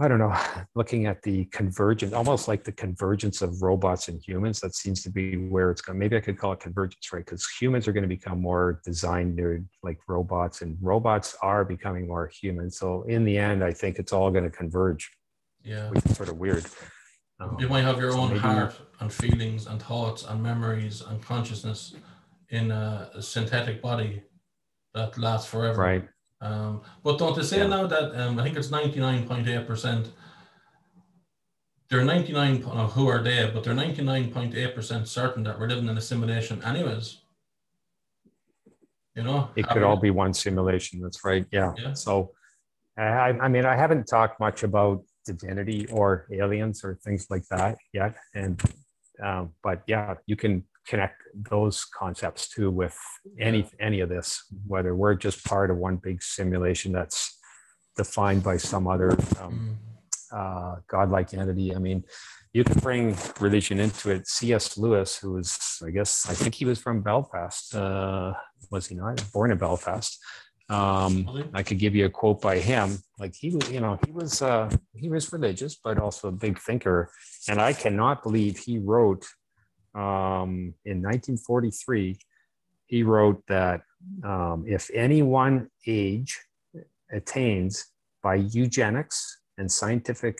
I don't know, looking at the convergence, almost like the convergence of robots and humans. That seems to be where it's going. Maybe I could call it convergence, right? Because humans are going to become more designed like robots, and robots are becoming more human. So in the end, I think it's all going to converge. Yeah, which is sort of weird. Um, you might have your so own maybe, heart and feelings and thoughts and memories and consciousness in a synthetic body that lasts forever. Right. Um, but don't they say yeah. now that um, I think it's 99.8%. They're 99, who are they? But they're 99.8% certain that we're living in a simulation, anyways. You know, it could all be one simulation. That's right. Yeah. yeah. So, I, I mean, I haven't talked much about divinity or aliens or things like that yet. And, um, but yeah, you can connect those concepts too with any any of this whether we're just part of one big simulation that's defined by some other um, mm. uh, godlike entity. I mean you can bring religion into it. Cs lewis who was i guess i think he was from belfast uh, was he not? Born in belfast. Um, i could give you a quote by him. Like he was you know he was uh, he was religious but also a big thinker. And i cannot believe he wrote um, in 1943, he wrote that um, if any one age attains by eugenics and scientific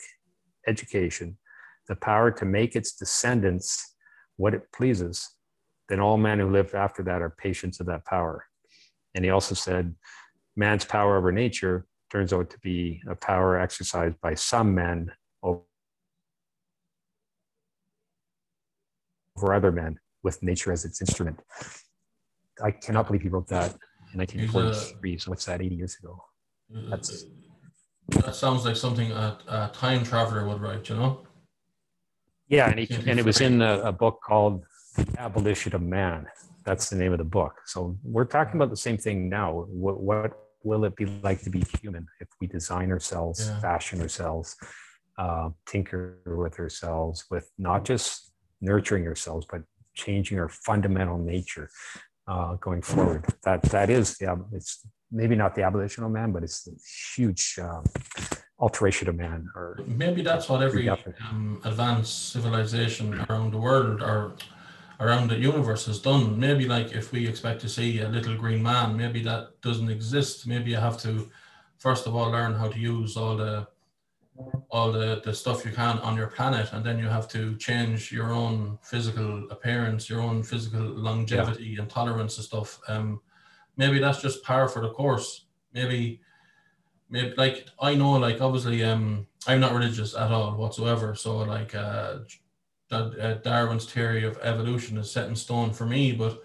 education the power to make its descendants what it pleases, then all men who live after that are patients of that power. And he also said, man's power over nature turns out to be a power exercised by some men over for other men with nature as its instrument. I cannot believe he wrote that in 1943. so what's that, 80 years ago? That's that sounds like something a, a time traveler would write, you know? Yeah, and, he, and it was in a, a book called The Abolition of Man. That's the name of the book. So we're talking about the same thing now. What, what will it be like to be human if we design ourselves, yeah. fashion ourselves, uh, tinker with ourselves, with not just nurturing ourselves, but changing our fundamental nature uh, going forward. That that is yeah, it's maybe not the abolition of man, but it's a huge um, alteration of man. Or maybe that's what every um, advanced civilization around the world, or around the universe has done. Maybe like if we expect to see a little green man, maybe that doesn't exist. Maybe you have to first of all learn how to use all the all the, the stuff you can on your planet and then you have to change your own physical appearance your own physical longevity yeah. and tolerance and stuff um maybe that's just par for the course maybe maybe like i know like obviously um i'm not religious at all whatsoever so like uh that uh, Darwin's theory of evolution is set in stone for me, but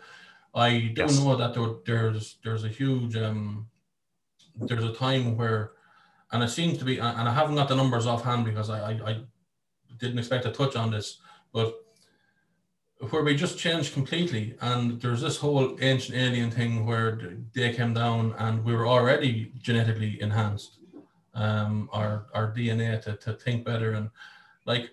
I do yes. know that there, there's there's a huge um, there's a time where, and it seems to be, and I haven't got the numbers offhand because I, I, I didn't expect to touch on this, but where we just changed completely, and there's this whole ancient alien thing where they came down and we were already genetically enhanced, um, our our DNA to to think better and like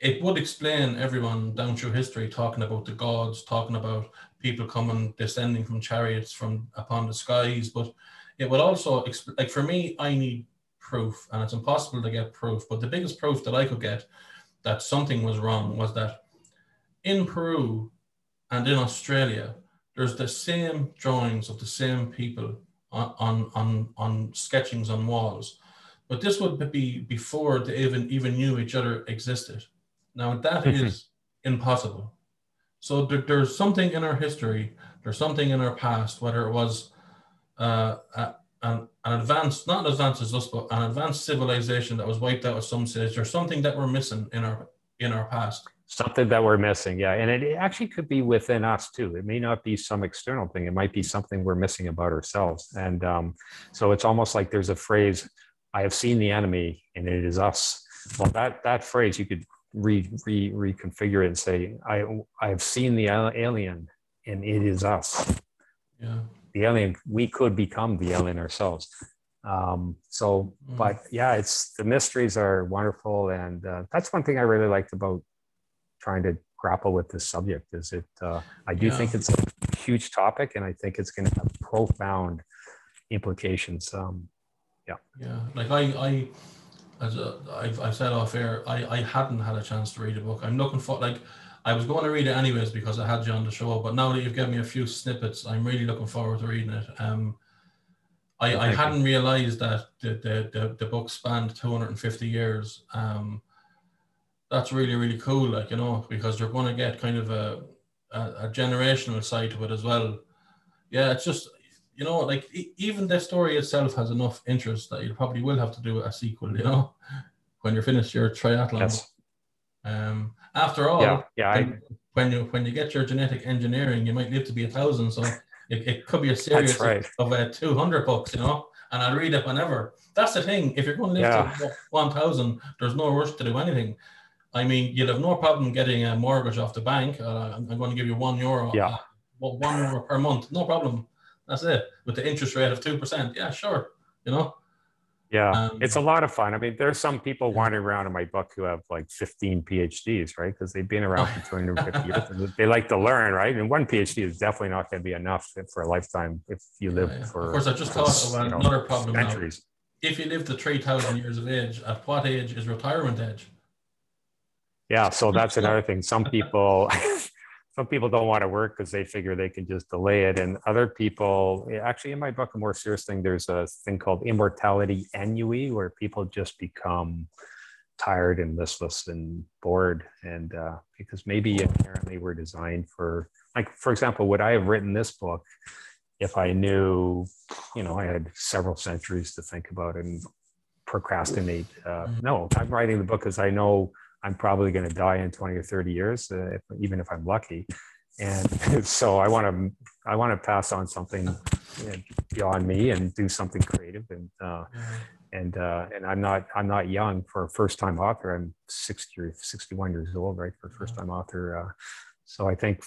it would explain everyone down through history talking about the gods, talking about people coming descending from chariots from upon the skies. But it would also like for me, I need proof, and it's impossible to get proof. But the biggest proof that I could get that something was wrong was that in Peru and in Australia, there's the same drawings of the same people on on on, on sketchings on walls. But this would be before they even even knew each other existed. Now that mm-hmm. is impossible. So there, there's something in our history, there's something in our past, whether it was uh, a, an, an advanced, not advanced as us, but an advanced civilization that was wiped out at some stage. There's something that we're missing in our in our past. Something that we're missing, yeah, and it actually could be within us too. It may not be some external thing; it might be something we're missing about ourselves. And um, so it's almost like there's a phrase, "I have seen the enemy, and it is us." Well, that that phrase you could re, re, reconfigure it and say, I, I have seen the alien and it is us. Yeah. The alien, we could become the alien ourselves. Um, so, mm. but yeah, it's the mysteries are wonderful. And uh, that's one thing I really liked about trying to grapple with this subject is it, uh, I do yeah. think it's a huge topic and I think it's going to have profound implications. Um, yeah. Yeah. Like I, I, as a, I've, I've said off air, I, I hadn't had a chance to read a book. I'm looking for like I was going to read it anyways because I had you on the show, but now that you've given me a few snippets, I'm really looking forward to reading it. Um, I, I hadn't realized that the, the, the, the, book spanned 250 years. Um, that's really, really cool, like, you know, because you're going to get kind of a, a, a generational side to it as well. Yeah, it's just, you know, like even the story itself has enough interest that you probably will have to do a sequel, you know, when you're finished your triathlon. Yes. Um, after all, yeah, yeah. When, I, when, you when you get your genetic engineering, you might live to be a thousand. So it, it could be a series right. of, of uh, 200 books, you know, and I'll read it whenever. That's the thing. If you're going to live yeah. to 1,000, there's no rush to do anything. I mean, you'd have no problem getting a mortgage off the bank. Uh, I'm, I'm going to give you one euro. Yeah. Uh, one euro per month, no problem. That's it. With the interest rate of two percent, yeah, sure. You know. Yeah, um, it's a lot of fun. I mean, there's some people wandering around in my book who have like 15 PhDs, right? Because they've been around for 250 years. They like to learn, right? And one PhD is definitely not going to be enough for a lifetime if you live yeah, yeah. for. Of course, I just thought of another know, problem centuries. Now. If you live to 3,000 years of age, at what age is retirement age? Yeah, so that's another thing. Some people some people don't want to work because they figure they can just delay it and other people actually in my book a more serious thing there's a thing called immortality ennui where people just become tired and listless and bored and uh, because maybe apparently we're designed for like for example would i have written this book if i knew you know i had several centuries to think about and procrastinate uh, mm-hmm. no i'm writing the book because i know I'm probably going to die in 20 or 30 years, uh, if, even if I'm lucky. And so I want to I want to pass on something you know, beyond me and do something creative. And uh, and uh, and I'm not I'm not young for a first time author. I'm 60 or 61 years old, right, for a first time author. Uh, so I think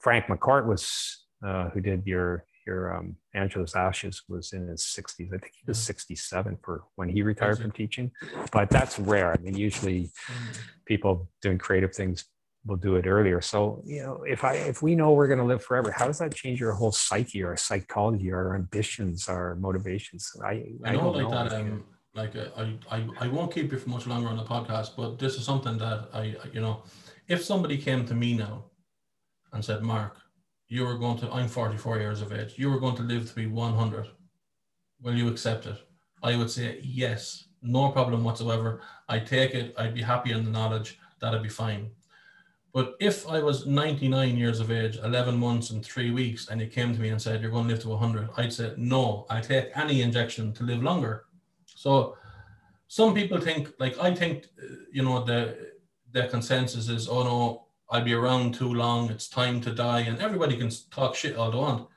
Frank McCourt was uh, who did your your um, Angela's Ashes was in his 60s. I think he was 67 for when he retired from teaching, but that's rare. I mean, usually mm. people doing creative things will do it earlier. So, you know, if I if we know we're going to live forever, how does that change your whole psyche, our psychology, our ambitions, our motivations? I I, I know like know. that. Um, like uh, I, I I won't keep you for much longer on the podcast, but this is something that I you know, if somebody came to me now and said, Mark, you are going to, I'm 44 years of age, you are going to live to be 100. Will you accept it? I would say yes, no problem whatsoever. I take it, I'd be happy in the knowledge that'd be fine. But if I was 99 years of age, 11 months and three weeks, and you came to me and said, You're going to live to 100, I'd say, No, I take any injection to live longer. So some people think, like, I think, uh, you know, the, the consensus is, Oh no, I'll be around too long, it's time to die. And everybody can talk shit all they want.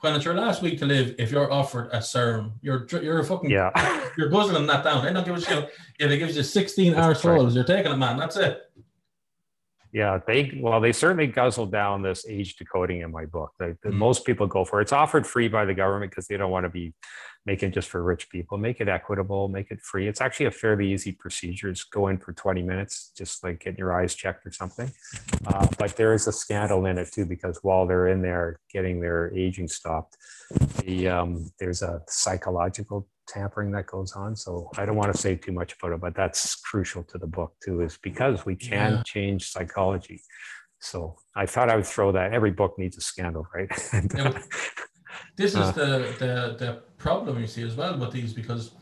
When it's your last week to live, if you're offered a serum, you're you're fucking Yeah. you're guzzling that down. I don't give a shit if it gives you 16 hour That's right. souls. You're taking it, man. That's it. Yeah, they well, they certainly guzzle down this age decoding in my book. That Mm. most people go for. It's offered free by the government because they don't want to be making just for rich people. Make it equitable, make it free. It's actually a fairly easy procedure. Just go in for 20 minutes, just like getting your eyes checked or something. Uh, but there is a scandal in it too because while they're in there getting their aging stopped, the um, there's a psychological tampering that goes on. So I don't want to say too much about it, but that's crucial to the book too, is because we can Yeah. change psychology. So I thought I would throw that. Every book needs a scandal, right? And, but This is Uh. the, the the problem you see as well with these because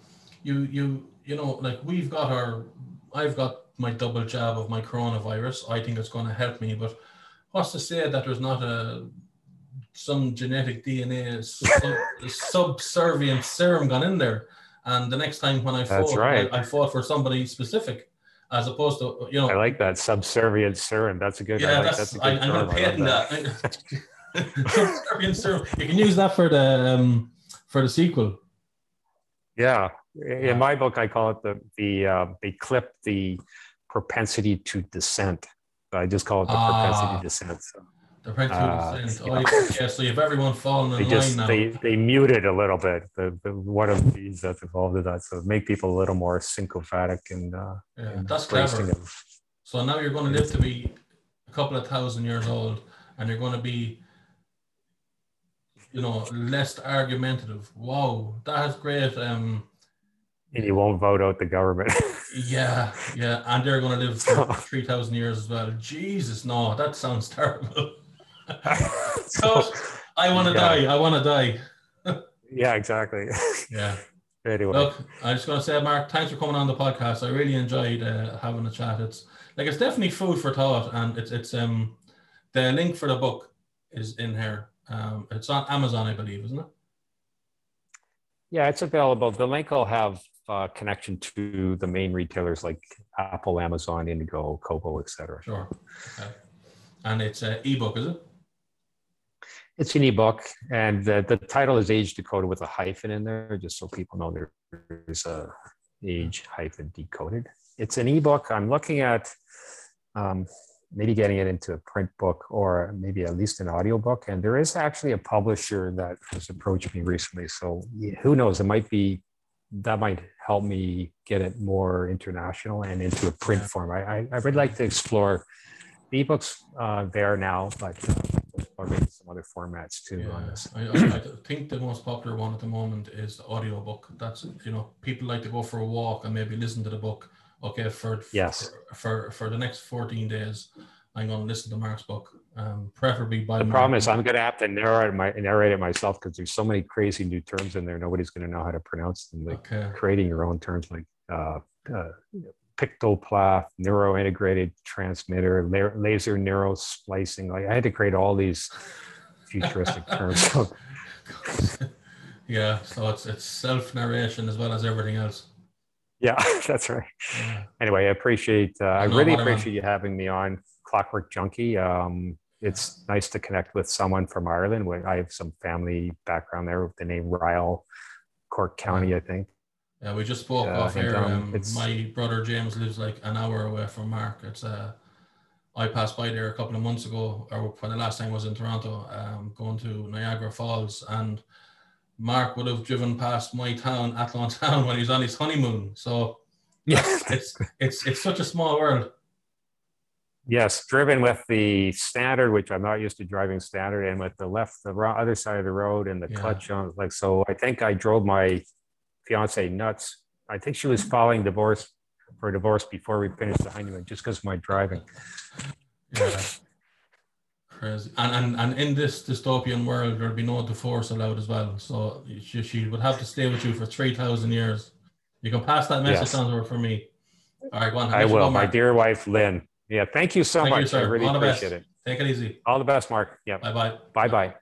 you you you know like we've got our I've got my double jab of my coronavirus. I think it's going to help me, but what's to say that there's not a some genetic DNA sub, subservient serum gone in there, and the next time when I fought, right. I, I fought for somebody specific, as opposed to you know I like that subservient serum. That's a good. I yeah, like, that's, a I, I'm going to I patent that. Subservient serum. You can use that for the um, for the sequel. Yeah, Yeah. in my book, I call it the the uh, they clip the propensity to dissent. I just call it the Ah. propensity to dissent. So The Descent. yeah. Oh, yeah. yeah, so you've everyone fallen they in just line now. they they muted a little bit. The, the one of these that's involved in that, so make people a little more sycophantic and uh, yeah, and that's clever. them. So now you're going to live to be a couple of thousand years old, and you're going to be, you know, less argumentative. Wow, that's great. Um, and you won't vote out the government. yeah, yeah, and they're going to live for three thousand years as well. Jesus, no, that sounds terrible. So I want to Yeah. die. I want to die. yeah, exactly. Yeah. anyway, Look, I'm just going to say, Mark, thanks for coming on the podcast. I really enjoyed uh, having a chat. It's like it's definitely food for thought, and it's it's um the link for the book is in here. Um, it's on Amazon, I believe, isn't it? yeah, it's available. The link will have uh, connection to the main retailers like Apple, Amazon, Indigo, Kobo, etc. Sure. Okay. And it's an ebook, is it? It's an ebook, and the, the title is Age Decoded with a hyphen in there, just so people know there's a age hyphen decoded. It's an ebook. I'm looking at um, maybe getting it into a print book or maybe at least an audiobook. And there is actually a publisher that has approached me recently. So who knows? It might be that might help me get it more international and into a print form. I, I, I would like to explore the ebooks uh, there now, but or maybe some other formats too on Yeah. this. I, I, I think the most popular one at the moment is the audiobook. That's you know, people like to go for a walk and maybe listen to the book. Okay, for Yes. for for, for the next 14 days, I'm going to listen to Mark's book, um, preferably by The problem is I'm going to have to narrate my narrate it myself because there's so many crazy new terms in there. Nobody's going to know how to pronounce them. Like Okay. creating your own terms like uh, uh, pictopleth, neurointegrated transmitter, la- laser neural splicing. Like I had to create all these futuristic terms. Yeah, so it's it's self narration as well as everything else. yeah, that's right. Yeah. Anyway, I appreciate. Uh, I really appreciate you having me on Clockwork Junkie. Um, it's nice to connect with someone from Ireland. Where I have some family background there with the name Ryall, Cork County, I think. Yeah, we just spoke Yeah, off here. um, Um, my brother James lives like an hour away from Mark. It's uh, I passed by there a couple of months ago, or when the last time I was in Toronto, um, going to Niagara Falls, and Mark would have driven past my town, Athlone Town, when he was on his honeymoon. So yes, it's it's it's such a small world. Yes, driven with the standard, which I'm not used to driving standard, and with the left, the other side of the road, and the Yeah. clutch on. Like so, I think I drove my fiance nuts. I think she was filing divorce for a divorce before we finished the honeymoon, just because of my driving. Yeah. Crazy. And, and and in this dystopian world, there'd be no divorce allowed as well. So she, she would have to stay with you for 3,000 years. You can pass that message Yes. on to her for me. All right, go on. I will. My dear wife, Lynn. Yeah, thank you so Thank you, much. I sir. really All the best. appreciate it. Take it easy. All the best, Mark. Yeah. Bye bye. Bye bye.